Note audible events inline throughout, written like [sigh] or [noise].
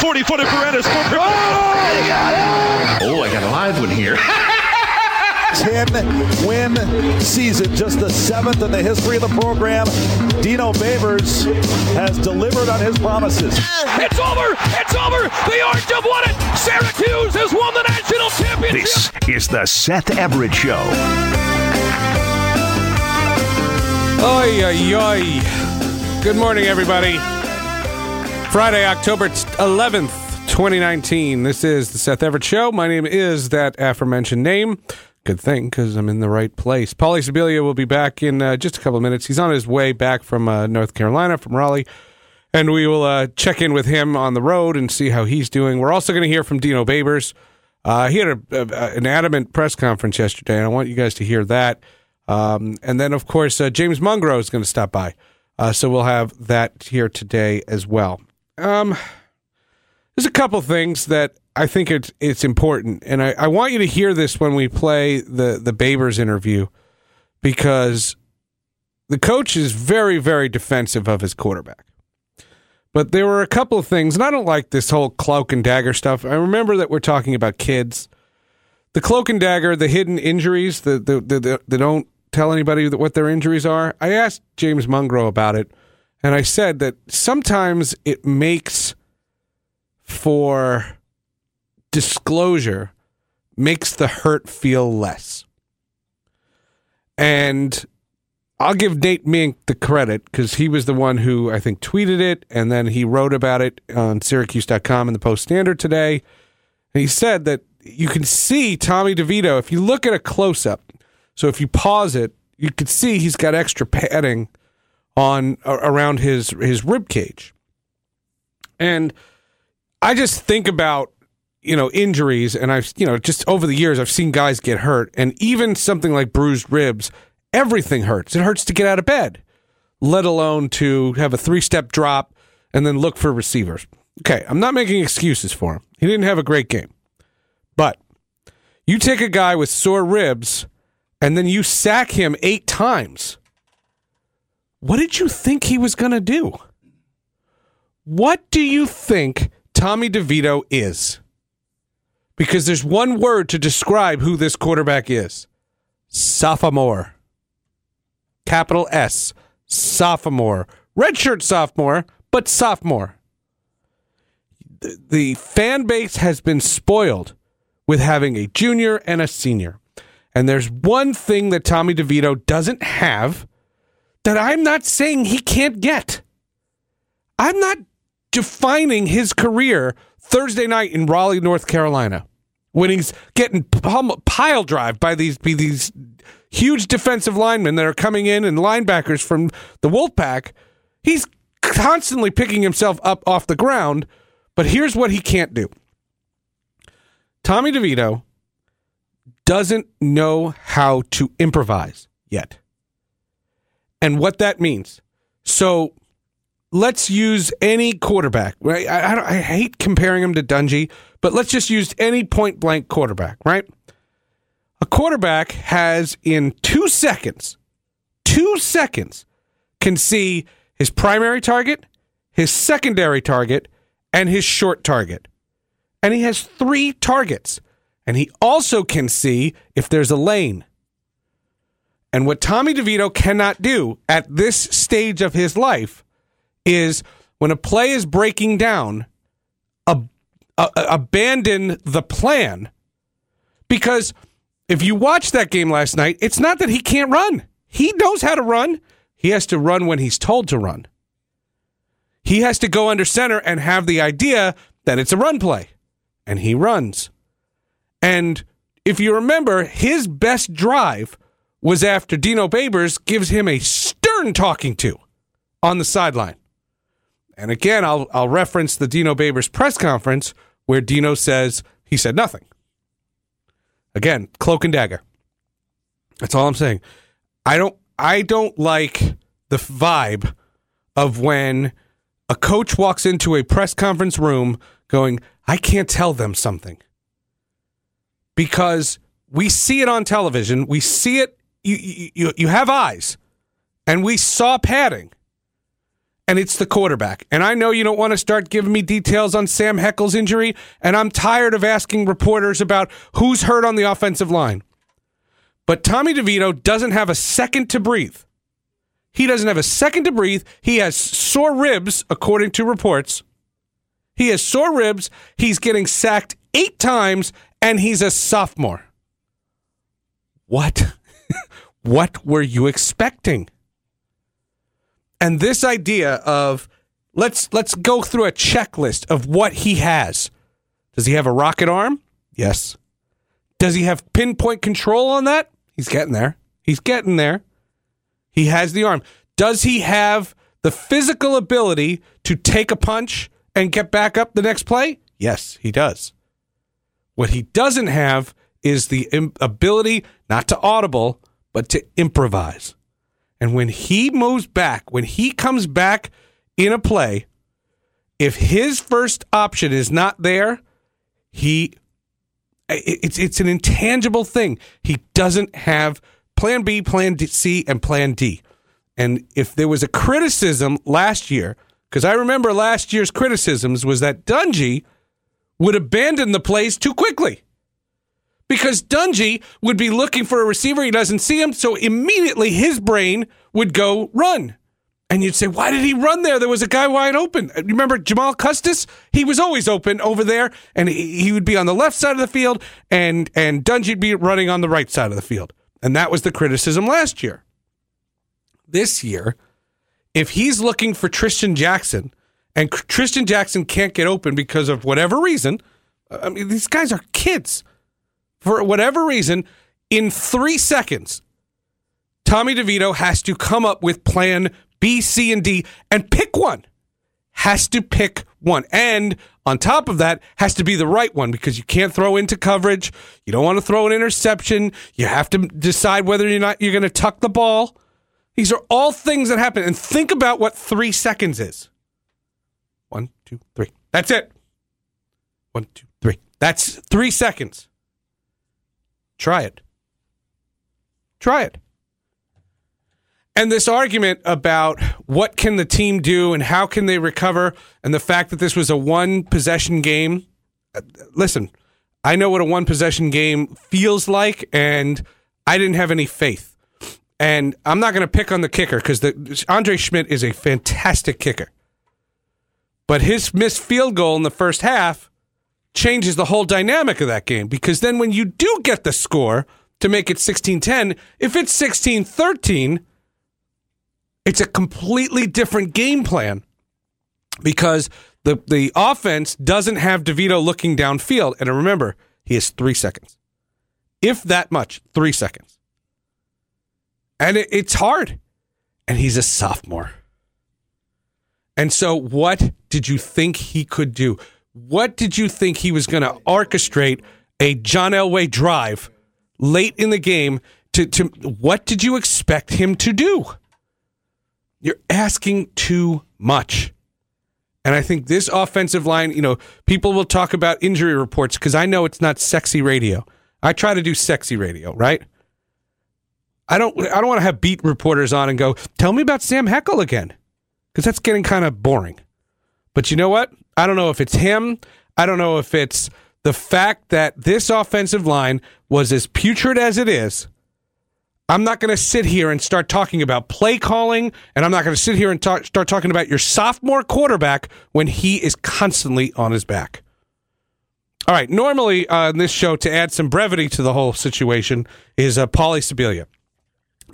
40 footer for Ennis. For oh, oh, I got a live one here. [laughs] 10 win season, just the seventh in the history of the program. Dino Babers has delivered on his promises. It's over! It's over! The Orange have won it! Syracuse has won the national championship! This is the Seth Everett Show. Oi, oi, oi. Good morning, everybody. Friday, October 11th, 2019. This is the Seth Everett Show. My name is that aforementioned name. Good thing, because I'm in the right place. Paulie Sibilia will be back in uh, just a couple of minutes. He's on his way back from uh, North Carolina, from Raleigh, and we will uh, check in with him on the road and see how he's doing. We're also going to hear from Dino Babers. Uh, he had a, a, an adamant press conference yesterday, and I want you guys to hear that. Um, and then, of course, uh, James Mungro is going to stop by. Uh, so we'll have that here today as well. Um, there's a couple things that I think it's it's important, and I, I want you to hear this when we play the the Babers interview, because the coach is very very defensive of his quarterback. But there were a couple of things, and I don't like this whole cloak and dagger stuff. I remember that we're talking about kids. The cloak and dagger, the hidden injuries, the the, the, the they don't tell anybody what their injuries are. I asked James Mungro about it, and I said that sometimes it makes for disclosure makes the hurt feel less. And I'll give Nate Mink the credit because he was the one who I think tweeted it and then he wrote about it on Syracuse.com in the Post Standard today. And he said that you can see Tommy DeVito if you look at a close up. So if you pause it, you can see he's got extra padding on around his his rib cage. And I just think about you know injuries and I've you know just over the years I've seen guys get hurt and even something like bruised ribs everything hurts. It hurts to get out of bed let alone to have a three-step drop and then look for receivers. Okay I'm not making excuses for him. He didn't have a great game. But you take a guy with sore ribs and then you sack him 8 times. What did you think he was going to do? What do you think Tommy DeVito is because there's one word to describe who this quarterback is sophomore. Capital S, sophomore. Redshirt sophomore, but sophomore. The, fan base has been spoiled with having a junior and a senior. And there's one thing that Tommy DeVito doesn't have that I'm not saying he can't get. I'm not defining his career Thursday night in Raleigh, North Carolina when he's getting pile drive by these by these huge defensive linemen that are coming in and linebackers from the Wolfpack, he's constantly picking himself up off the ground. But here's what he can't do. Tommy DeVito doesn't know how to improvise yet. And what that means. So let's use any quarterback. Right? I, I, I hate comparing him to Dungey, but let's just use any point blank quarterback. Right? A quarterback has in two seconds, two seconds, can see his primary target, his secondary target, and his short target. And he has three targets. And he also can see if there's a lane. And what Tommy DeVito cannot do at this stage of his life is when a play is breaking down, ab- abandon the plan. Because if you watch that game last night, it's not that he can't run. He knows how to run. He has to run when he's told to run. He has to go under center and have the idea that it's a run play. And he runs. And if you remember, his best drive was after Dino Babers gives him a stern talking to on the sideline. And again, I'll I'll reference the Dino Babers press conference where Dino says he said nothing. Again, cloak and dagger. That's all I'm saying. I don't I don't like the vibe of when a coach walks into a press conference room going, I can't tell them something. Because we see it on television, we see it you you, you have eyes. And we saw padding. And it's the quarterback. And I know you don't want to start giving me details on Sam Heckel's injury, and I'm tired of asking reporters about who's hurt on the offensive line. But Tommy DeVito doesn't have a second to breathe. He doesn't have a second to breathe. He has sore ribs, according to reports. He has sore ribs. He's getting sacked eight times, and he's a sophomore. What? [laughs] what were you expecting? And this idea of let's let's go through a checklist of what he has. Does he have a rocket arm? Yes. Does he have pinpoint control on that? He's getting there. He's getting there. He has the arm. Does he have the physical ability to take a punch and get back up the next play? Yes, he does. What he doesn't have is the ability not to audible, but to improvise. And when he moves back, when he comes back in a play, if his first option is not there, he it's it's an intangible thing. He doesn't have plan B, plan C, and plan D. And if there was a criticism last year, because I remember last year's criticisms was that Dungey would abandon the plays too quickly because Dungey would be looking for a receiver. He doesn't see him. So immediately his brain would go run. And you'd say, why did he run there? There was a guy wide open. Uh, remember Jamal Custis? He was always open over there, and he, would be on the left side of the field, and and Dungey'd be running on the right side of the field. And that was the criticism last year. This year, if he's looking for Trishton Jackson, and Trishton Jackson can't get open because of whatever reason, uh, I mean, these guys are kids for whatever reason, in three seconds, Tommy DeVito has to come up with plan B, C, and D and pick one. Has to pick one. And on top of that, has to be the right one because you can't throw into coverage. You don't want to throw an interception. You have to decide whether or not you're going to tuck the ball. These are all things that happen. And think about what three seconds is. One, two, three. That's it. One, two, three. That's three seconds. Try it. Try it. And this argument about what can the team do and how can they recover and the fact that this was a one possession game. Uh, listen, I know what a one possession game feels like and I didn't have any faith. And I'm not going to pick on the kicker because Andre Szmyt is a fantastic kicker. But his missed field goal in the first half changes the whole dynamic of that game because then when you do get the score to make it 16-10, if it's 16-13, it's a completely different game plan because the the offense doesn't have DeVito looking downfield. And remember, he has three seconds, if that much, three seconds, and it, it's hard. And he's a sophomore. And so, what did you think he could do? What did you think he was going to orchestrate a John Elway drive late in the game? To, to what did you expect him to do? You're asking too much. And I think this offensive line, you know, people will talk about injury reports because I know it's not sexy radio. I try to do sexy radio, right? I don't I don't want to have beat reporters on and go, "Tell me about Sam Heckel again." Cuz that's getting kind of boring. But you know what? I don't know if it's him. I don't know if it's the fact that this offensive line was as putrid as it is. I'm not going to sit here and start talking about play calling, and I'm not going to sit here and talk, start talking about your sophomore quarterback when he is constantly on his back. All right, normally uh, this show, to add some brevity to the whole situation, is uh, Paulie Sibilia.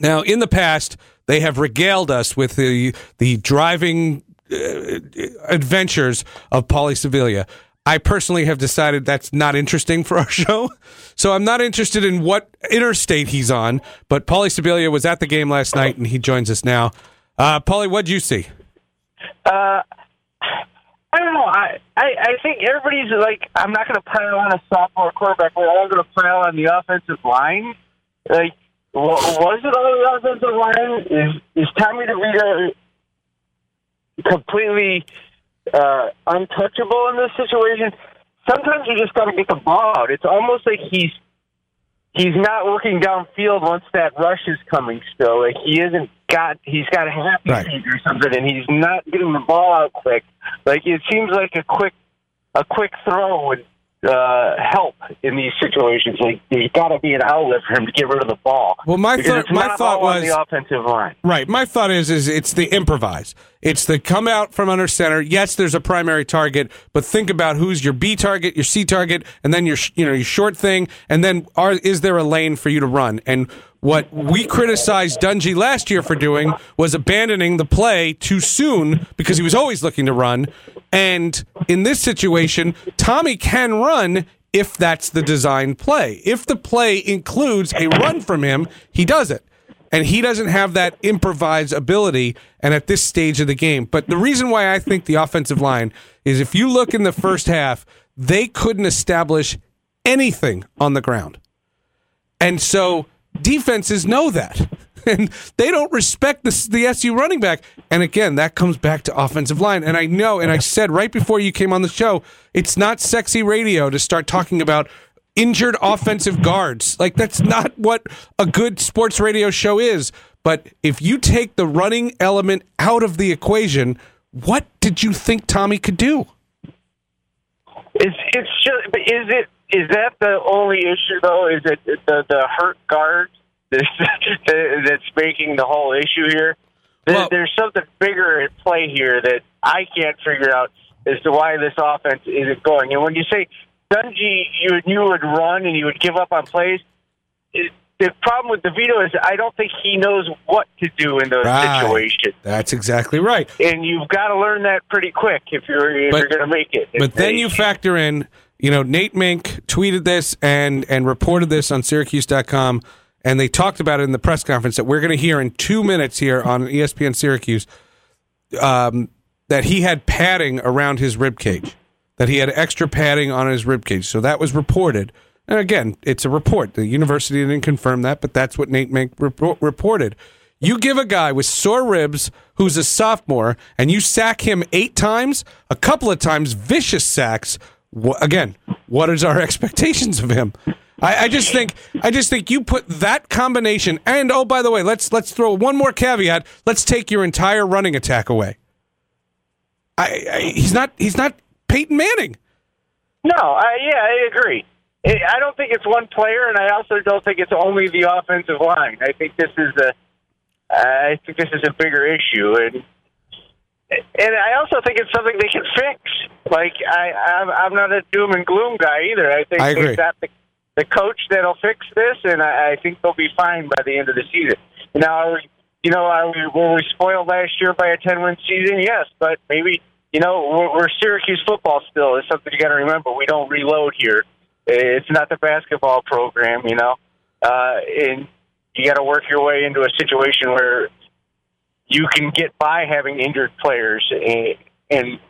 Now, in the past, they have regaled us with the the driving uh, adventures of Paulie Sibilia. I personally have decided that's not interesting for our [laughs] show. So I'm not interested in what interstate he's on. But Paulie Sibilia was at the game last night and he joins us now. Uh, Paulie, what'd you see? Uh, I don't know. I, I, I think everybody's like, I'm not going to pile on a sophomore quarterback. We're all going to pile on the offensive line. Like, was it all the offensive line? Is, is Tommy DeVito completely uh, untouchable in this situation. Sometimes you just got to get the ball out. It's almost like he's he's not looking downfield once that rush is coming. Still, like he isn't got he's got a happy Right. feet or something, and he's not getting the ball out quick. Like it seems like a quick a quick throw would uh, help in these situations. Like there's got to be an outlet for him to get rid of the ball. Well, my thought- my thought was- the offensive line. Right. My thought is is it's the improvise. It's the come out from under center. Yes, there's a primary target, but think about who's your B target, your C target, and then your you know your short thing, and then are is there a lane for you to run? And what we criticized Dungey last year for doing was abandoning the play too soon because he was always looking to run. And in this situation, Tommy can run if that's the design play. If the play includes a run from him, he does it and he doesn't have that improvise ability and at this stage of the game but the reason why i think the offensive line is if you look in the first half they couldn't establish anything on the ground and so defenses know that [laughs] and they don't respect the, the SU running back. And again, that comes back to offensive line. And I know, and I said right before you came on the show, it's not sexy radio to start talking about injured offensive guards. Like that's not what a good sports radio show is. But if you take the running element out of the equation, what did you think Tommy could do? It's it's just is it is that the only issue though? Is it the the hurt guard [laughs] that's, that's making the whole issue here? Well- There's something bigger at play here that I can't figure out as to why this offense isn't going. And when you say Dungey, you you would run and you would give up on plays. It, the problem with DeVito is I don't think he knows what to do in those Right. situations, That's exactly right. and you've got to learn that pretty quick if you're if But- you're going to make it. But then you factor in, you know, Nate Mink tweeted this and and reported this on Syracuse.com, and they talked about it in the press conference that we're going to hear in two minutes here on ESPN Syracuse. Um, that he had padding around his rib cage, that he had extra padding on his rib cage. So that was reported. And again, it's a report. The university didn't confirm that, but that's what Nate Mink report, reported. You give a guy with sore ribs who's a sophomore and you sack him eight times, a couple of times vicious sacks. Wh- again, what is our [laughs] expectations of him? I, I just think I just think you put that combination and oh by the way, let's let's throw one more caveat. Let's take your entire running attack away. I, I he's not he's not Peyton Manning. No, I, yeah, I agree. I I don't think it's one player, and I also don't think it's only the offensive line. I think this is a, I think this is a bigger issue, and and I also think it's something they can fix. Like I, I'm, I'm not a doom and gloom guy either. I think I agree. they've got the, the coach that'll fix this, and I, I think they'll be fine by the end of the season. Now, are we, you know, are we, were we spoiled last year by a 10 win season? Yes, but maybe, you know, we're, we're Syracuse football still. It's something you got to remember. We don't reload here. It's not the basketball program, you know, uh, and you got to work your way into a situation where you can get by having injured players, and, and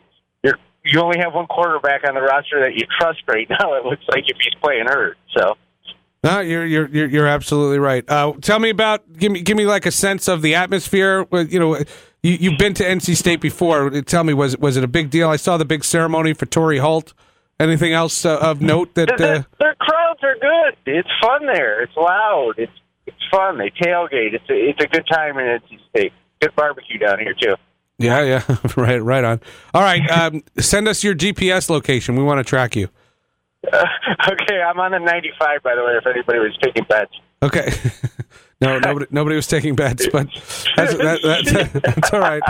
you're, you only have one quarterback on the roster that you trust right [laughs] now. It looks like if he's playing hurt, so. No, you're you're you're, you're absolutely right. Uh, tell me about give me give me like a sense of the atmosphere. You know, you, you've been to NC State before. Tell me, was was it a big deal? I saw the big ceremony for Torry Holt. Anything else uh, of note that? Their, Uh, their crowds are good. It's fun there. It's loud. It's it's fun. They tailgate. It's a, it's a good time in NC State. Good barbecue down here too. yeah, yeah, [laughs] right, right on. All right, um, send us your GPS location. We want to track you. [laughs] okay, I'm on the 95 by the way. If anybody was taking bets. Okay. [laughs] no, nobody nobody was taking bets, but that's that, that, that's all right.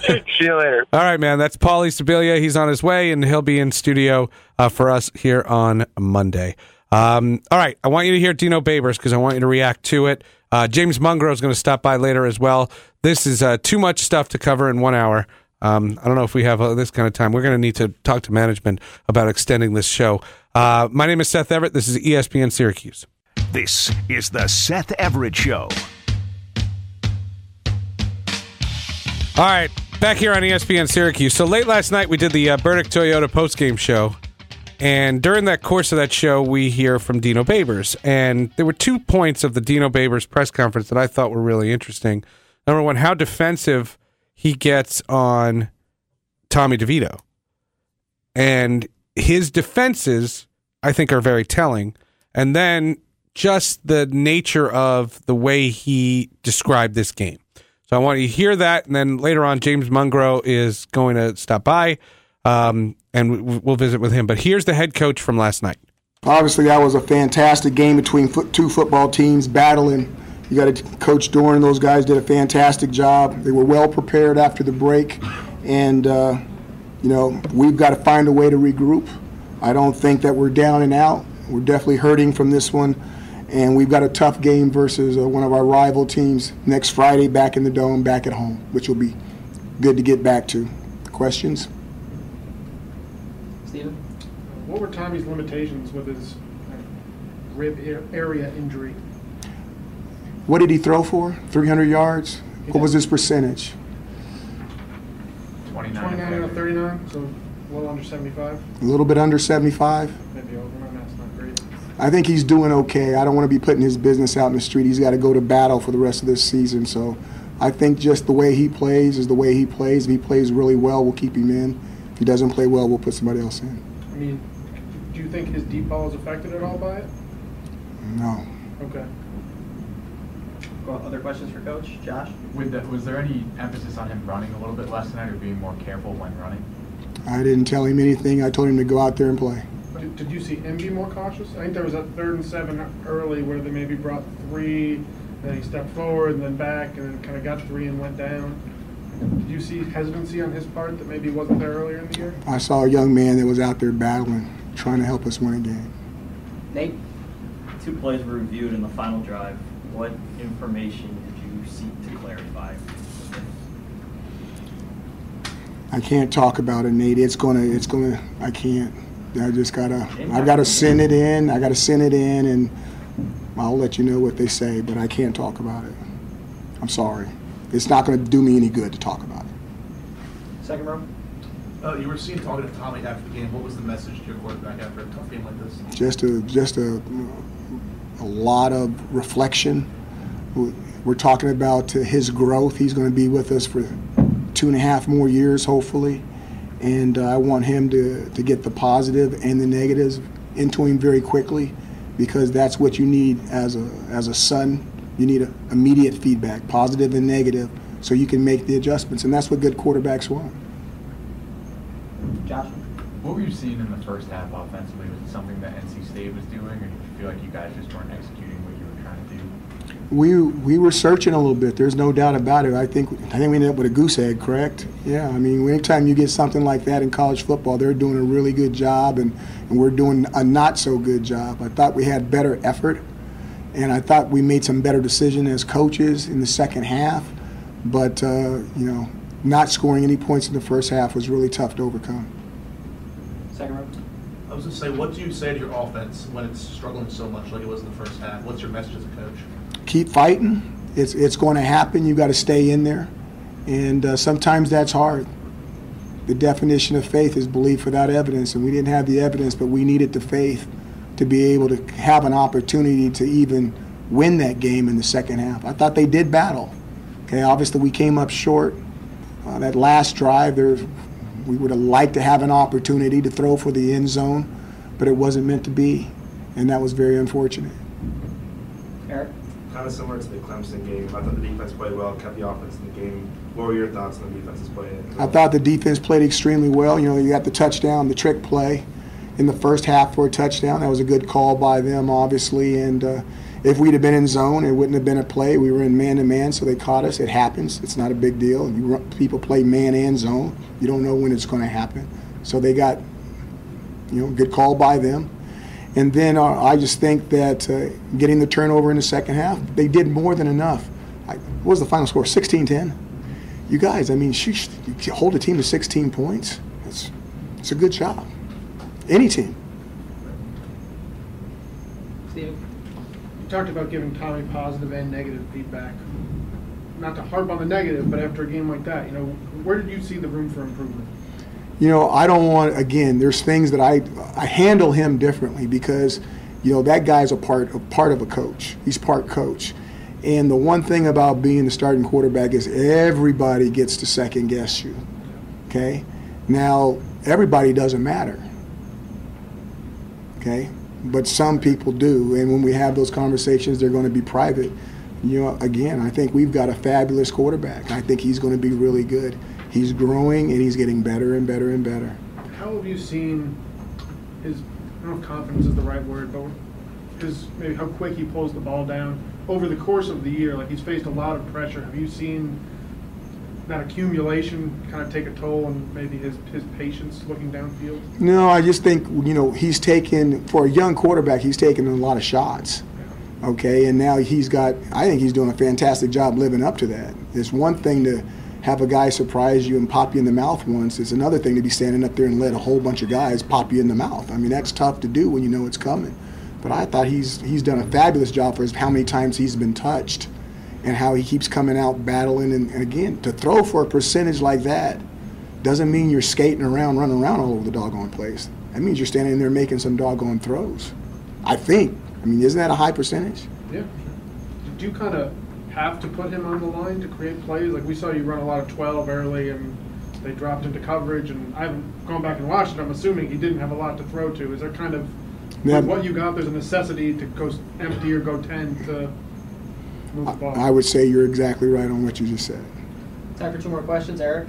See you later. All right, man. That's Paulie Sibilia. He's on his way, and he'll be in studio uh, for us here on Monday. Um, all right. I want you to hear Dino Babers because I want you to react to it. Uh, James Mungro is going to stop by later as well. This is uh, too much stuff to cover in one hour. Um, I don't know if we have uh, this kind of time. We're going to need to talk to management about extending this show. Uh, my name is Seth Everett. This is ESPN Syracuse. This is the Seth Everett Show. All right, back here on ESPN Syracuse. So late last night, we did the uh, Burdick Toyota postgame show. And during that course of that show, we hear from Dino Babers. And there were two points of the Dino Babers press conference that I thought were really interesting. Number one, how defensive he gets on Tommy DeVito. And his defenses, I think, are very telling. And then just the nature of the way he described this game. So I want you to hear that, and then later on, James Mungro is going to stop by, um, and we- we'll visit with him. But here's the head coach from last night. Obviously, that was a fantastic game between two football teams battling. You got to coach Doeren; those guys did a fantastic job. They were well prepared after the break, and uh, you know we've got to find a way to regroup. I don't think that we're down and out. We're definitely hurting from this one, and we've got a tough game versus uh, one of our rival teams next Friday, back in the dome, back at home, which will be good to get back to. Questions? Steven? What were Tommy's limitations with his rib area injury? What did he throw for? 300 yards? What was his percentage? 29 out of 39, so a little under 75, A little bit under 75. maybe over. My math's not great. I think he's doing okay. I don't want to be putting his business out in the street. He's got to go to battle for the rest of this season. So I think just the way he plays is the way he plays. If he plays really well, we'll keep him in. If he doesn't play well, we'll put somebody else in. I mean, do you think his deep ball is affected at all by it? No. Okay. Well, Other questions for Coach? Josh? With the, was there any emphasis on him running a little bit less tonight or being more careful when running? I didn't tell him anything. I told him to go out there and play. Did, did you see him be more cautious? I think there was a third and seven early where they maybe brought three, and then he stepped forward and then back, and then kind of got three and went down. Did you see hesitancy on his part that maybe wasn't there earlier in the year? I saw a young man that was out there battling, trying to help us win a game. Nate? Two plays were reviewed in the final drive. What information did you seek to clarify? I can't talk about it, Nate. It's gonna, it's gonna. I can't. I just gotta. I gotta send it in. I gotta send it in, and I'll let you know what they say. But I can't talk about it. I'm sorry. It's not gonna do me any good to talk about it. Second row? Uh, you were seen talking to Tommy after the game. What was the message to your quarterback after a tough game like this? Just a, just a, a lot of reflection. We- We're talking about uh, his growth. He's going to be with us for two and a half more years, hopefully. And uh, I want him to, to get the positive and the negatives into him very quickly because that's what you need as a, as a son. You need a, immediate feedback, positive and negative, so you can make the adjustments. And that's what good quarterbacks want. Josh? What were you seeing in the first half offensively? Was it something that NC State was doing, or did you feel like you guys just weren't executing what you were trying to do? We we were searching a little bit. There's no doubt about it. I think I think we ended up with a goose egg, correct? Yeah. I mean, anytime you get something like that in college football, they're doing a really good job, and, and we're doing a not so good job. I thought we had better effort, and I thought we made some better decisions as coaches in the second half. But uh, you know, not scoring any points in the first half was really tough to overcome. Second row? Was going to say, what do you say to your offense when it's struggling so much like it was in the first half? What's your message as a coach? keep fighting. It's it's going to happen. You've got to stay in there, and uh, sometimes that's hard. The definition of faith is belief without evidence, and we didn't have the evidence, but we needed the faith to be able to have an opportunity to even win that game in the second half. I thought they did battle. Okay, obviously we came up short. Uh, that last drive, there, we would have liked to have an opportunity to throw for the end zone, but it wasn't meant to be, and that was very unfortunate. Eric? Kind of similar to the Clemson game. I thought the defense played well, kept the offense in the game. What were your thoughts on the defense's play? I thought the defense played extremely well. You know, you got the touchdown, the trick play in the first half for a touchdown. That was a good call by them, obviously. And uh, if we'd have been in zone, it wouldn't have been a play. We were in man to man, so they caught us. It happens. It's not a big deal. You, run- people play man and zone. You don't know when it's going to happen. So they got, you know, good call by them. And then uh, I just think that uh, getting the turnover in the second half, they did more than enough. I, what was the final score? 16-10. You guys, I mean, sheesh, you hold a team to 16 points. It's, it's a good job. Any team. Steven? Talked about giving Tommy positive and negative feedback. Not to harp on the negative, but after a game like that, you know, where did you see the room for improvement? You know, I don't want again. There's things that I I handle him differently because, you know, that guy's a part a part of a coach. He's part coach, and the one thing about being the starting quarterback is everybody gets to second guess you. Okay, now everybody doesn't matter. Okay, but some people do, and when we have those conversations, they're going to be private. you know, again, I think we've got a fabulous quarterback. I think he's going to be really good. He's growing and he's getting better and better and better. How have you seen his, I don't know if confidence is the right word, but his, maybe how quick he pulls the ball down over the course of the year? Like he's faced a lot of pressure. Have you seen that accumulation kind of take a toll on maybe his, his patience looking downfield? No, I just think, you know, he's taken, for a young quarterback, he's taken a lot of shots. Okay, and now he's got, I think he's doing a fantastic job living up to that. It's one thing to have a guy surprise you and pop you in the mouth once. It's another thing to be standing up there and let a whole bunch of guys pop you in the mouth. I mean, that's tough to do when you know it's coming. But I thought he's he's done a fabulous job for his, how many times he's been touched and how he keeps coming out battling. And, and again, to throw for a percentage like that doesn't mean you're skating around, running around all over the doggone place. That means you're standing there making some doggone throws. I think. I mean, isn't that a high percentage? Yeah. Did you kind of have to put him on the line to create plays? Like we saw you run a lot of 12 early and they dropped into coverage, and I haven't gone back and watched it. I'm assuming he didn't have a lot to throw to. Is there kind of Yeah. what you got? There's a necessity to go empty or go 10 to move the ball. I would say you're exactly right on what you just said. Time for two more questions, Eric.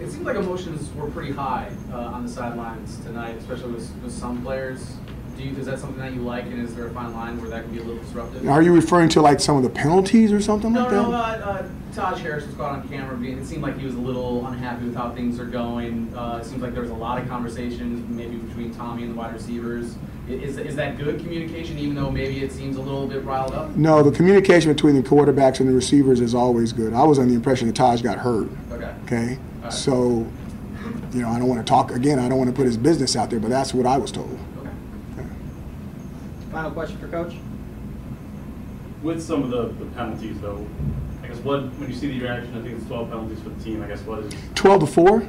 It seemed like emotions were pretty high uh, on the sidelines tonight, especially with, with some players. Do you, is that something that you like, and is there a fine line where that can be a little disruptive? Are you referring to like some of the penalties or something No, like that? no. Uh, uh, Taj Harris was caught on camera. Being, it seemed like he was a little unhappy with how things are going. Uh, it seems like there was a lot of conversations, maybe between Tommy and the wide receivers. I- Is, is that good communication, even though maybe it seems a little bit riled up? No, the communication between the quarterbacks and the receivers is always good. I was under the impression that Taj got hurt. Okay. Okay, All right. so you know I don't want to talk again. I don't want to put his business out there, but that's what I was told. Okay. Final question for Coach. With some of the, the penalties, though, I guess what when you see the reaction, I think it's 12 penalties for the team. I guess what is Twelve to four.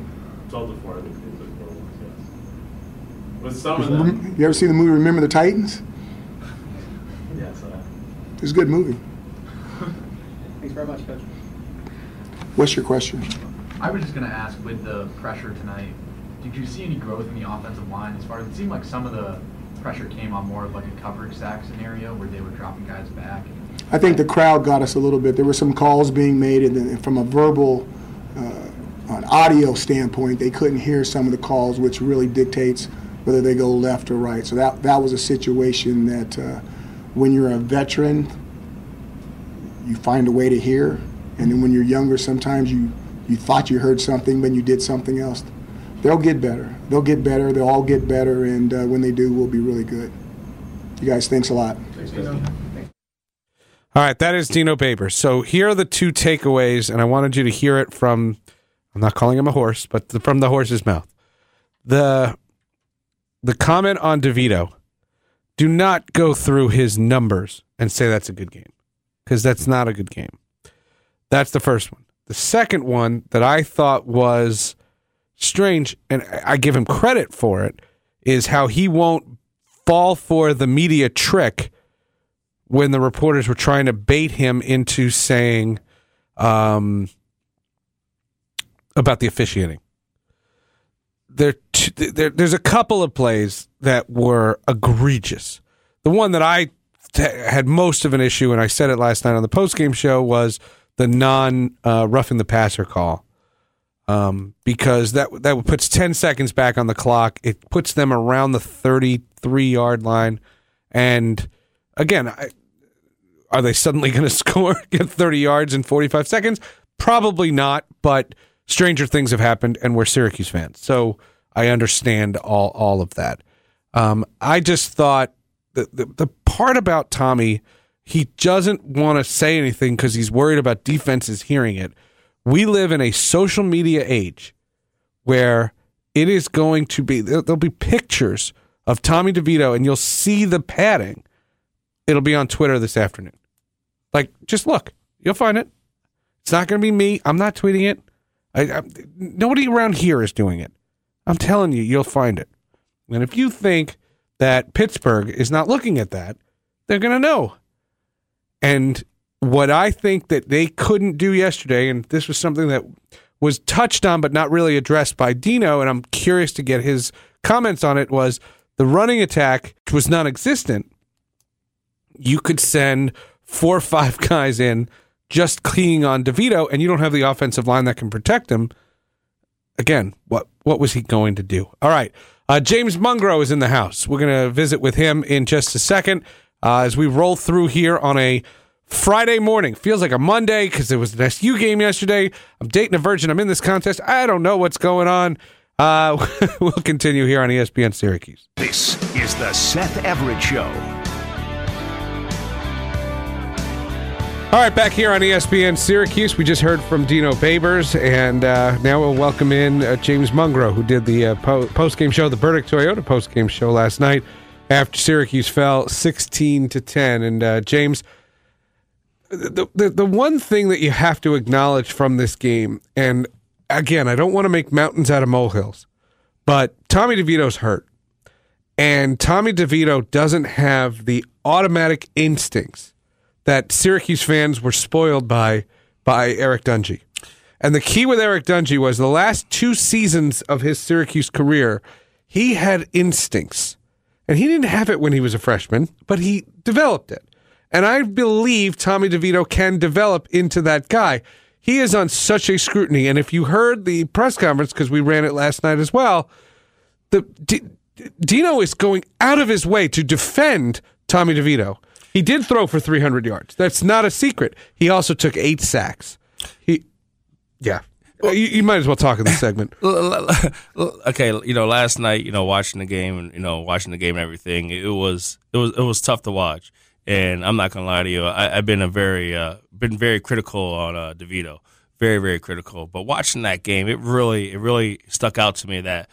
12 to 4? I think it's like four ones, yes. With some of them, You ever seen the movie Remember the Titans? yes. Uh, It's a good movie. Thanks very much, Coach. What's your question? I was just going to ask, with the pressure tonight, did you see any growth in the offensive line? As far as it seemed like some of the pressure came on more of like a coverage sack scenario where they were dropping guys back. I think the crowd got us a little bit. There were some calls being made, and then from a verbal, uh, an audio standpoint, they couldn't hear some of the calls, which really dictates whether they go left or right. So that that was a situation that, uh, when you're a veteran, you find a way to hear, and then when you're younger, sometimes you you thought you heard something, but you did something else. They'll get better. They'll get better. They'll all get better, and uh, when they do, we'll be really good. You guys, thanks a lot. All right, that is Dino Babers. So here are the two takeaways, and I wanted you to hear it from I'm not calling him a horse, but the, from the horse's mouth. The the comment on DeVito, do not go through his numbers and say that's a good game. Because that's not a good game. That's the first one. The second one that I thought was strange, and I give him credit for it, is how he won't fall for the media trick when the reporters were trying to bait him into saying um, about the officiating. There, there, there's a couple of plays that were egregious. The one that I t- had most of an issue, and I said it last night on the postgame show, was the non uh, roughing the passer call. Um, because that that puts ten seconds back on the clock. It puts them around the thirty-three yard line, and again, I, are they suddenly going [laughs] to score get 30 yards in 45 seconds? Probably not, but stranger things have happened and we're Syracuse fans. So I understand all all of that. Um, I just thought the, the the part about Tommy, he doesn't want to say anything because he's worried about defenses hearing it. We live in a social media age where it is going to be there- there'll be pictures of Tommy DeVito and you'll see the padding. It'll be on Twitter this afternoon. Like, just look, you'll find it. It's not going to be me. I'm not tweeting it. I, I, nobody around here is doing it. I'm telling you, you'll find it. And if you think that Pittsburgh is not looking at that, they're going to know. And what I think that they couldn't do yesterday, and this was something that was touched on but not really addressed by Dino, and I'm curious to get his comments on it, was the running attack was non existent. You could send four or five [laughs] guys in, just keying on DeVito, and you don't have the offensive line that can protect him. Again, what what was he going to do? All right, uh, James Mungro is in the house. We're going to visit with him in just a second uh, as we roll through here on a Friday morning. Feels like a Monday because there was an SU game yesterday. I'm dating a virgin. I'm in this contest. I don't know what's going on. Uh, [laughs] we'll continue here on ESPN Syracuse. This is the Seth Everett Show. All right, back here on ESPN Syracuse, we just heard from Dino Babers, and uh, now we'll welcome in uh, James Mungro, who did the uh, po- post-game show, the Burdick Toyota post-game show last night after Syracuse fell 16 to 10. And uh, James, the, the the one thing that you have to acknowledge from this game, and again, I don't want to make mountains out of molehills, but Tommy DeVito's hurt, and Tommy DeVito doesn't have the automatic instincts that Syracuse fans were spoiled by by Eric Dungey. And the key with Eric Dungey was the last two seasons of his Syracuse career, he had instincts. And he didn't have it when he was a freshman, but he developed it. And I believe Tommy DeVito can develop into that guy. He is on such a scrutiny. And if you heard the press conference, because we ran it last night as well, the D, Dino is going out of his way to defend Tommy DeVito. He did throw for 300 yards. That's not a secret. He also took eight sacks. He, yeah. you, you might as well talk in this [laughs] segment. okay, you know, last night, you know, watching the game and you know, watching the game and everything, it was it was it was tough to watch. And I'm not gonna lie to you, I, I've been a very uh, been very critical on uh, Devito, very very critical. But watching that game, it really it really stuck out to me that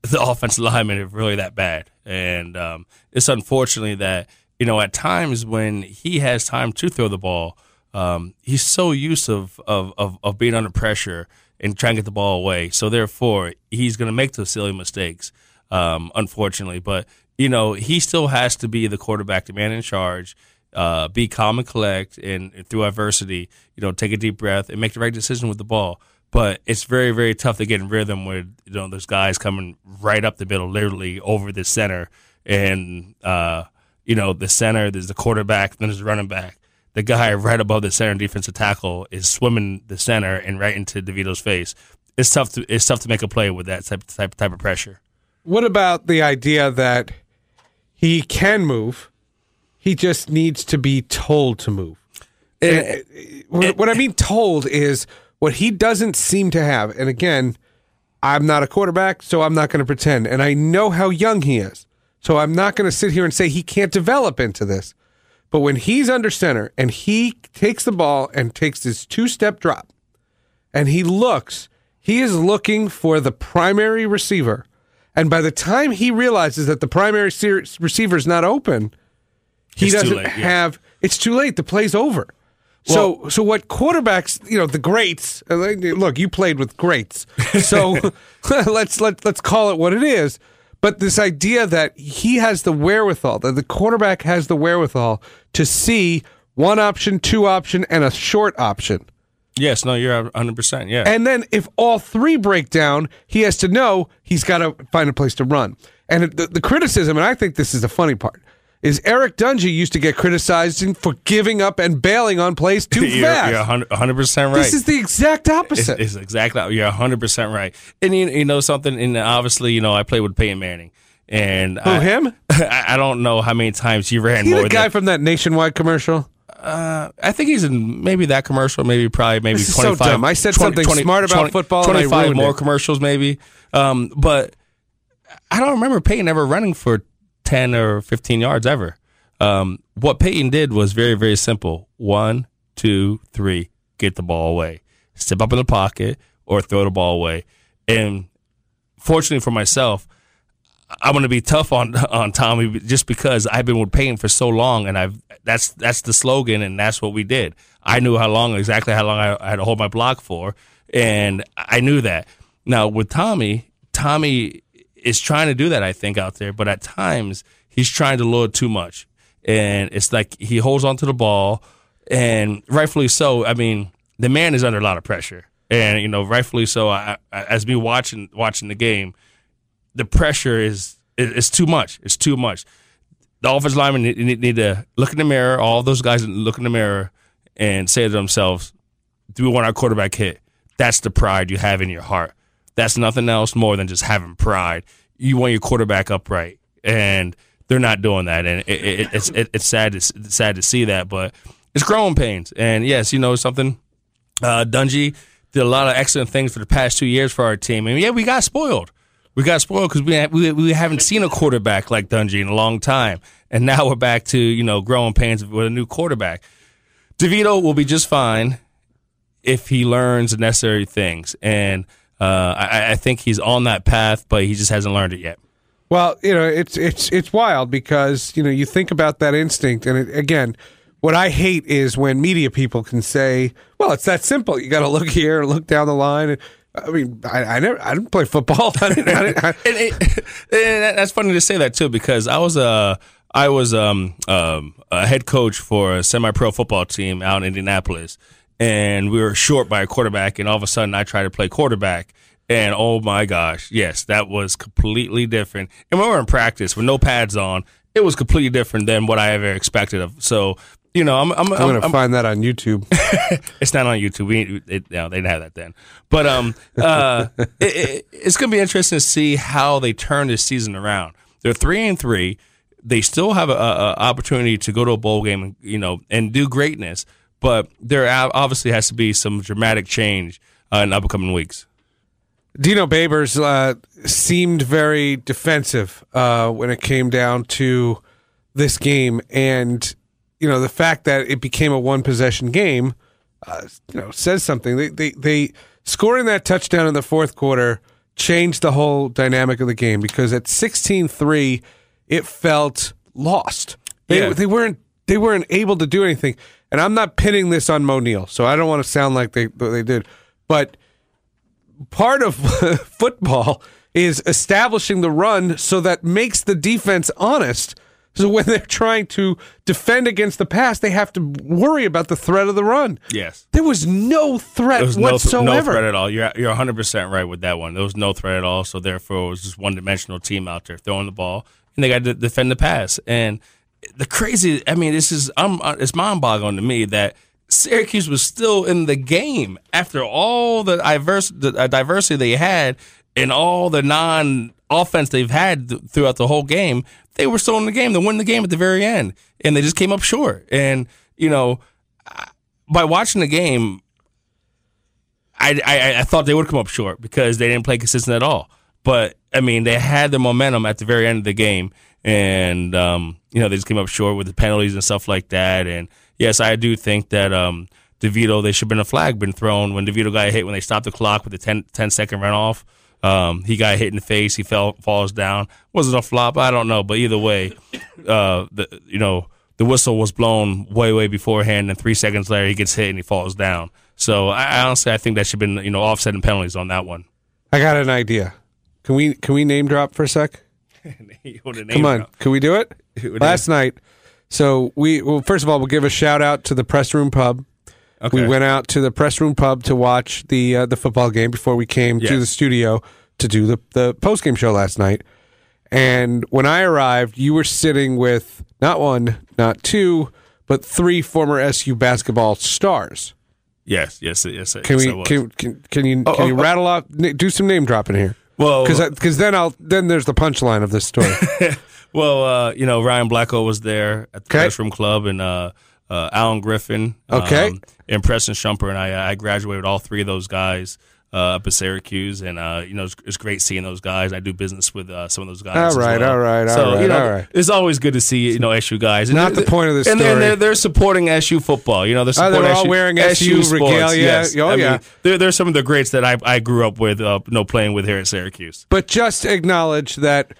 the [laughs] offensive linemen are really that bad, and um, it's unfortunately that you know at times when he has time to throw the ball, um, he's so used of, of of of being under pressure and trying to get the ball away. So therefore, he's going to make those silly mistakes, um, unfortunately. But you know, he still has to be the quarterback, the man in charge. Uh, be calm and collect, and, and through adversity, you know, take a deep breath and make the right decision with the ball. But it's very, very tough to get in rhythm with you know those guys coming right up the middle, literally over the center, and uh, you know the center. There's the quarterback, then there's the running back the guy right above the center defensive tackle is swimming the center and right into DeVito's face. It's tough to it's tough to make a play with that type type type of pressure. What about the idea that he can move? He just needs to be told to move. Eh, and, eh, what, eh, what I mean told is what he doesn't seem to have. And again, I'm not a quarterback, so I'm not going to pretend. And I know how young he is. So I'm not going to sit here and say he can't develop into this. But when he's under center and he takes the ball and takes his two step drop and he looks, he is looking for the primary receiver. And by the time he realizes that the primary ser- receiver is not open, he It's doesn't late, yeah. have, it's too late. The play's over. so, so what quarterbacks, you know, the greats. uh, Look, you played with greats, so [laughs] let's let let's call it what it is. But this idea that he has the wherewithal, that the quarterback has the wherewithal to see one option, two option, and a short option. Yes, no, you're 100. percent Yeah, And then if all three break down, he has to know he's got to find a place to run. And the, the criticism, and I think this is the funny part, is Eric Dungey used to get criticized for giving up and bailing on plays too [laughs] you're, fast. You're 100 percent right. This is the exact opposite. it's exactly you're 100 percent right. And you, you know something, and obviously you know I played with Peyton Manning, and Who, I, him? [laughs] I, I don't know how many times he ran He more. the guy than, from that nationwide commercial. uh, I think he's in maybe that commercial, maybe probably maybe This is so 25. dumb. I said something smart about football and I 25 more it. commercials, maybe. Um, but I don't remember Peyton ever running for 10 or 15 yards ever. Um, what Peyton did was very, very simple. One, two, three, get the ball away. Step up in the pocket or throw the ball away. And fortunately for myself, I'm going to be tough on [laughs] on Tommy just because I've been with Peyton for so long, and I've that's that's the slogan, and that's what we did. I knew how long exactly how long I, I had to hold my block for, and I knew that. Now with Tommy, Tommy is trying to do that, I think, out there, but at times he's trying to load too much, and it's like he holds onto the ball, and rightfully so. I mean, the man is under a lot of pressure, and you know, rightfully so. I, I, as me watching watching the game the pressure is is too much. It's too much. the offensive linemen need, need to look in the mirror. All those guys look in the mirror and say to themselves, "Do we want our quarterback hit?" That's the pride you have in your heart. That's nothing else more than just having pride. You want your quarterback upright, and they're not doing that, and it, it, it's it, it's sad to it's sad to see that, but it's growing pains. And yes, you know something, uh, Dungey did a lot of excellent things for the past two years for our team, and yeah, we got spoiled. We got spoiled because we, we we haven't seen a quarterback like Dungey in a long time, and now we're back to you know growing pains with a new quarterback. DeVito will be just fine if he learns the necessary things, and uh, I, I think he's on that path, but he just hasn't learned it yet. Well, you know, it's it's it's wild because you know you think about that instinct, and it, again, what I hate is when media people can say, "Well, it's that simple. You got to look here, look down the line." I mean, I, I never, I didn't play football. [laughs] I didn't, I didn't, and, it, [laughs] and that's funny to say that too, because I was a, I was um, um, a head coach for a semi-pro football team out in Indianapolis, and we were short by a quarterback, and all of a sudden I tried to play quarterback. And oh my gosh, yes, that was completely different. And we were in practice with no pads on. It was completely different than what I ever expected of. So, you know, I'm I'm, I'm going to find that on YouTube. [laughs] it's not on YouTube. We it, no, they didn't have that then. But um, uh, [laughs] it, it, it's going to be interesting to see how they turn this season around. They're three and three. They still have a, a opportunity to go to a bowl game, and you know, and do greatness. But there obviously has to be some dramatic change uh, in upcoming weeks. Dino Babers uh, seemed very defensive uh, when it came down to this game, and you know the fact that it became a one possession game, uh, you know, says something. They, they they scoring that touchdown in the fourth quarter changed the whole dynamic of the game because at 16-3, it felt lost. They Yeah. they weren't they weren't able to do anything, and I'm not pinning this on Moe Neal, so I don't want to sound like they they did, but part of [laughs] football is establishing the run so that makes the defense honest. So when they're trying to defend against the pass, they have to worry about the threat of the run. Yes. There was no threat There was no, whatsoever. no threat at all. You're you're 100 percent right with that one. There was no threat at all. So therefore, it was just one dimensional team out there throwing the ball, and they got to defend the pass. And the crazy, I mean, this is I'm it's mind boggling to me that Syracuse was still in the game after all the diverse the uh, diversity they had and all the non offense they've had th- throughout the whole game. They were still in the game. They won the game at the very end, and they just came up short. And you know, by watching the game, I, I, I thought they would come up short because they didn't play consistent at all. But I mean, they had the momentum at the very end of the game, and um, you know they just came up short with the penalties and stuff like that. And yes, I do think that um, DeVito they should have been a flag been thrown when DeVito got hit when they stopped the clock with the 10, 10 second runoff. Um, he got hit in the face. He fell falls down. Was it a flop? I don't know. But either way, uh, the you know the whistle was blown way way beforehand, and three seconds later he gets hit and he falls down. So I, I honestly I think that should have been you know offsetting penalties on that one. I got an idea. Can we can we name drop for a sec? [laughs] Come on, can we do it? [laughs] Last night, so we well, first of all, we'll give a shout out to the press room pub. Okay. We went out to the press room pub to watch the uh, the football game before we came to the studio to do the the post game show last night. And when I arrived, you were sitting with not one, not two, but three former SU basketball stars. Yes, yes, yes. Can yes, we I was. can, can can you Oh, can oh, you oh. rattle off do some name dropping here? Well, because then I'll then there's the punchline of this story. [laughs] well, uh, you know, Ryan Blackwell was there at the room club, and uh, uh, Allen Griffin, Okay. um, and Preston Shumpert, and I. I graduated with all three of those guys up at Syracuse, and uh, you know, it's, it's great seeing those guys. I do business with uh, some of those guys. All right, well. all right, all so, right, you know, all right. It's always good to see you know SU guys. And Not the point of this and they're- story. They're, they're supporting SU football. You know, they're Oh, they're all SU, wearing SU sports. regalia. Yes. Oh, I mean, yeah. they're, they're some of the greats that I I grew up with. Uh, you know, playing with here at Syracuse. but just acknowledge that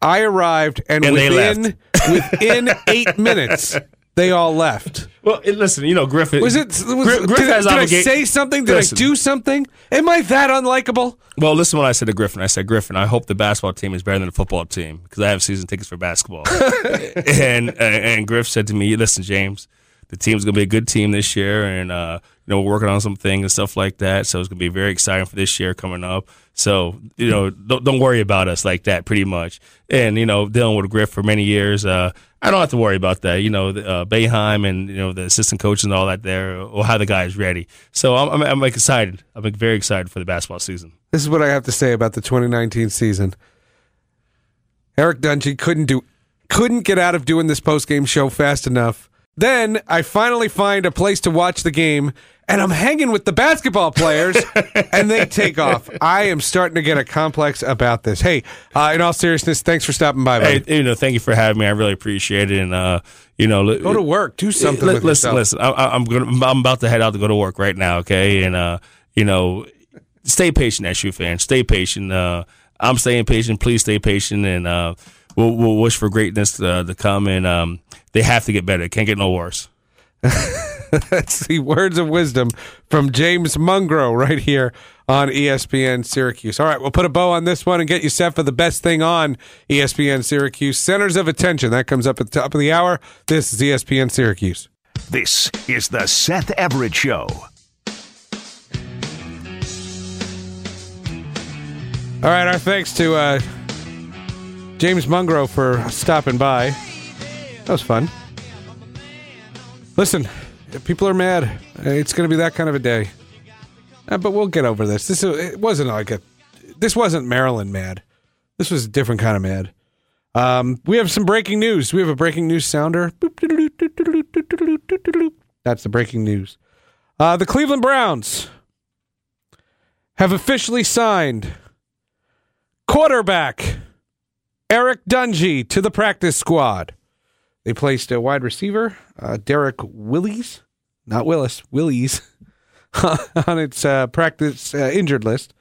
I arrived and, And within within [laughs] eight minutes they all left. Well, listen, you know, Griffin Was it? Was, Griff, Griff did, has did I say something? Did Listen. I do something? Am I that unlikable? Well, listen to what I said to Griffin. I said, Griffin, I hope the basketball team is better than the football team because I have season tickets for basketball. [laughs] and, and and Griff said to me, listen, James, the team's going to be a good team this year, and uh, you know we're working on some things and stuff like that. So it's going to be very exciting for this year coming up. So you know, don't, don't worry about us like that, pretty much. And you know, dealing with Griff for many years, uh, I don't have to worry about that. You know, uh, Boeheim and you know the assistant coaches and all that there or how the guys ready. So I'm, I'm, I'm excited. I'm very excited for the basketball season. This is what I have to say about the 2019 season. Eric Dungey couldn't do couldn't get out of doing this post game show fast enough. Then I finally find a place to watch the game and I'm hanging with the basketball players and they take [laughs] off. I am starting to get a complex about this. Hey, uh, in all seriousness, thanks for stopping by. Hey, you know, thank you for having me. I really appreciate it. And uh, you know, Go to work. Do something with listen, yourself. listen. I, I'm gonna. I'm about to head out to go to work right now. Okay, and uh, you know, stay patient, SU fans. Stay patient. Uh, I'm staying patient. Please stay patient, and uh, we'll, we'll wish for greatness uh, to come. And um, they have to get better. It can't get no worse. [laughs] That's the words of wisdom from James Mungro right here on ESPN Syracuse. All right, we'll put a bow on this one and get you set for the best thing on ESPN Syracuse. Centers of attention. That comes up at the top of the hour. This is ESPN Syracuse. This is the Seth Everett Show. All right, our thanks to uh, James Mungro for stopping by. That was fun. Listen, people are mad. It's going to be that kind of a day. Uh, but we'll get over this. This it wasn't like a. This wasn't Maryland mad. This was a different kind of mad. Um, we have some breaking news. We have a breaking news sounder. That's the breaking news. Uh, the Cleveland Browns have officially signed quarterback Eric Dungey to the practice squad. They placed a wide receiver, uh, Derrick Willies, not Willis, Willies, [laughs] on its uh, practice uh, injured list.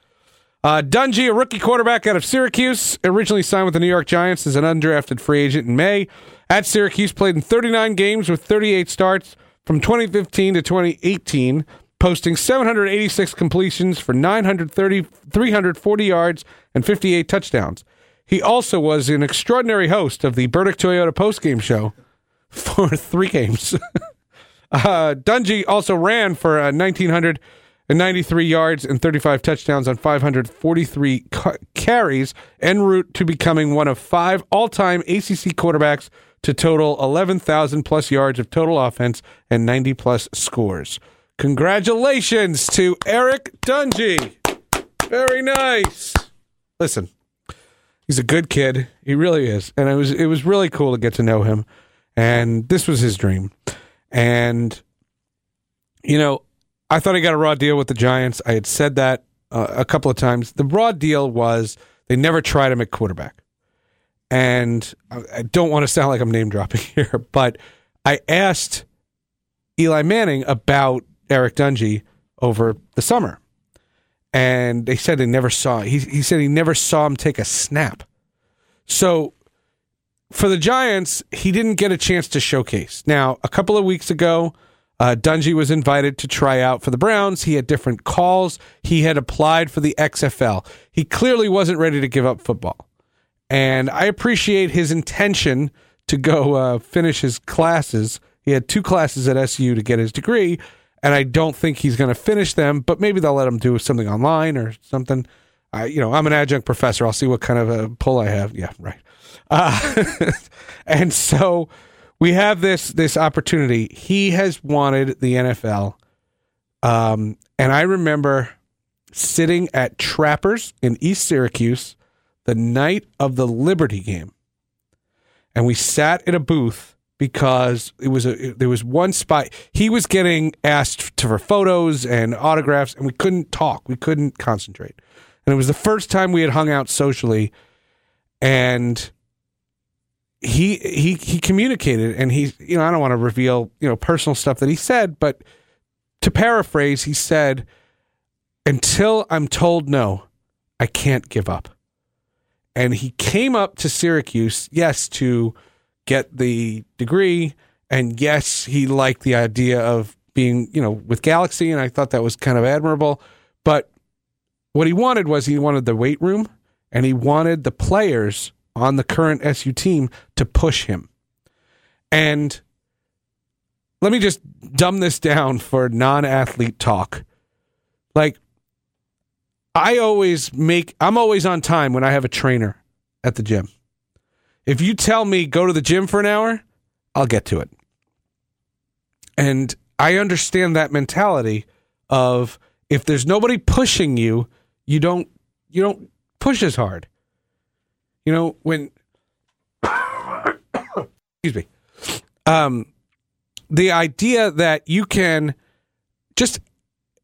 Uh, Dungey, a rookie quarterback out of Syracuse, originally signed with the New York Giants as an undrafted free agent in May. At Syracuse, played in 39 games with 38 starts from 2015 to 2018, posting 786 completions for 930, 340 yards and 58 touchdowns. He also was an extraordinary host of the Burdick Toyota postgame show for [laughs] three games. [laughs] uh, Dungey also ran for uh, 1,993 yards and 35 touchdowns on 543 ca- carries, en route to becoming one of five all time ACC quarterbacks to total 11,000 plus yards of total offense and 90 plus scores. Congratulations to Eric Dungey. Very nice. Listen, he's a good kid. He really is. And it was it was really cool to get to know him. And this was his dream. And you know, I thought he got a raw deal with the Giants. I had said that uh, a couple of times. The raw deal was they never tried him at quarterback. And I, I don't want to sound like I'm name dropping [laughs] here, but I asked Eli Manning about Eric Dungey over the summer. And they said they never saw he he said he never saw him take a snap. So for the Giants, he didn't get a chance to showcase. Now, a couple of weeks ago, uh, Dungey was invited to try out for the Browns. He had different calls. He had applied for the XFL. He clearly wasn't ready to give up football. And I appreciate his intention to go uh, finish his classes. He had two classes at SU to get his degree, and I don't think he's going to finish them. But maybe they'll let him do something online or something. I, you know, I'm an adjunct professor. I'll see what kind of a pull I have. Yeah, right. [laughs] Uh, and so we have this this opportunity. He has wanted the NFL, um, and I remember sitting at Trappers in East Syracuse the night of the Liberty game, and we sat in a booth because it was a there was one spot he was getting asked to, for photos and autographs, and we couldn't talk, we couldn't concentrate, and it was the first time we had hung out socially, and he he he communicated and he you know I don't want to reveal you know personal stuff that he said but to paraphrase he said until I'm told no I can't give up. And he came up to Syracuse yes to get the degree and yes he liked the idea of being you know with Galaxy and I thought that was kind of admirable but what he wanted was he wanted the weight room and he wanted the players on the current SU team to push him. And let me just dumb this down for non-athlete talk. Like I always make I'm always on time when I have a trainer at the gym. If you tell me go to the gym for an hour, I'll get to it. And I understand that mentality of if there's nobody pushing you, you don't you don't push as hard. You know, when [coughs] excuse me. Um the idea that you can just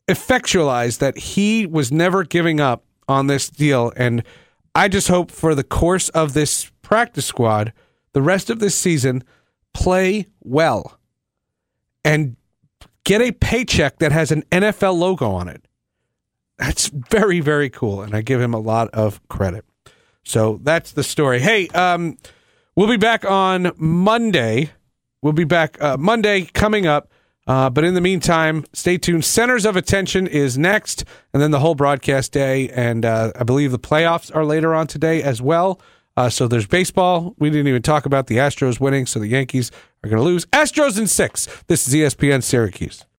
effectualize that he was never giving up on this deal and I just hope for the course of this practice squad, the rest of this season, play well and get a paycheck that has an NFL logo on it. That's very, very cool. And I give him a lot of credit. So that's the story. Hey, um, we'll be back on Monday. We'll be back uh, Monday coming up. Uh, but in the meantime, stay tuned. Centers of Attention is next, and then the whole broadcast day. And uh, I believe the playoffs are later on today as well. Uh, so there's baseball. We didn't even talk about the Astros winning, so the Yankees are going to lose. Astros in six. This is ESPN Syracuse.